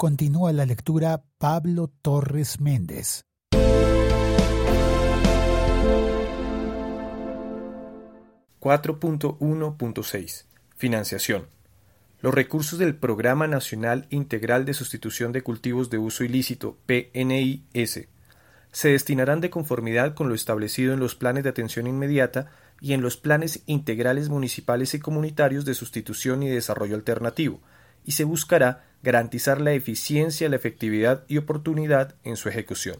Continúa la lectura Pablo Torres Méndez. ...4.1.6... Financiación. Los recursos del Programa Nacional Integral de Sustitución de Cultivos de Uso Ilícito, PNIS, se destinarán de conformidad con lo establecido en los planes de atención inmediata y en los planes integrales municipales y comunitarios de sustitución y desarrollo alternativo, y se buscará garantizar la eficiencia, la efectividad y oportunidad en su ejecución.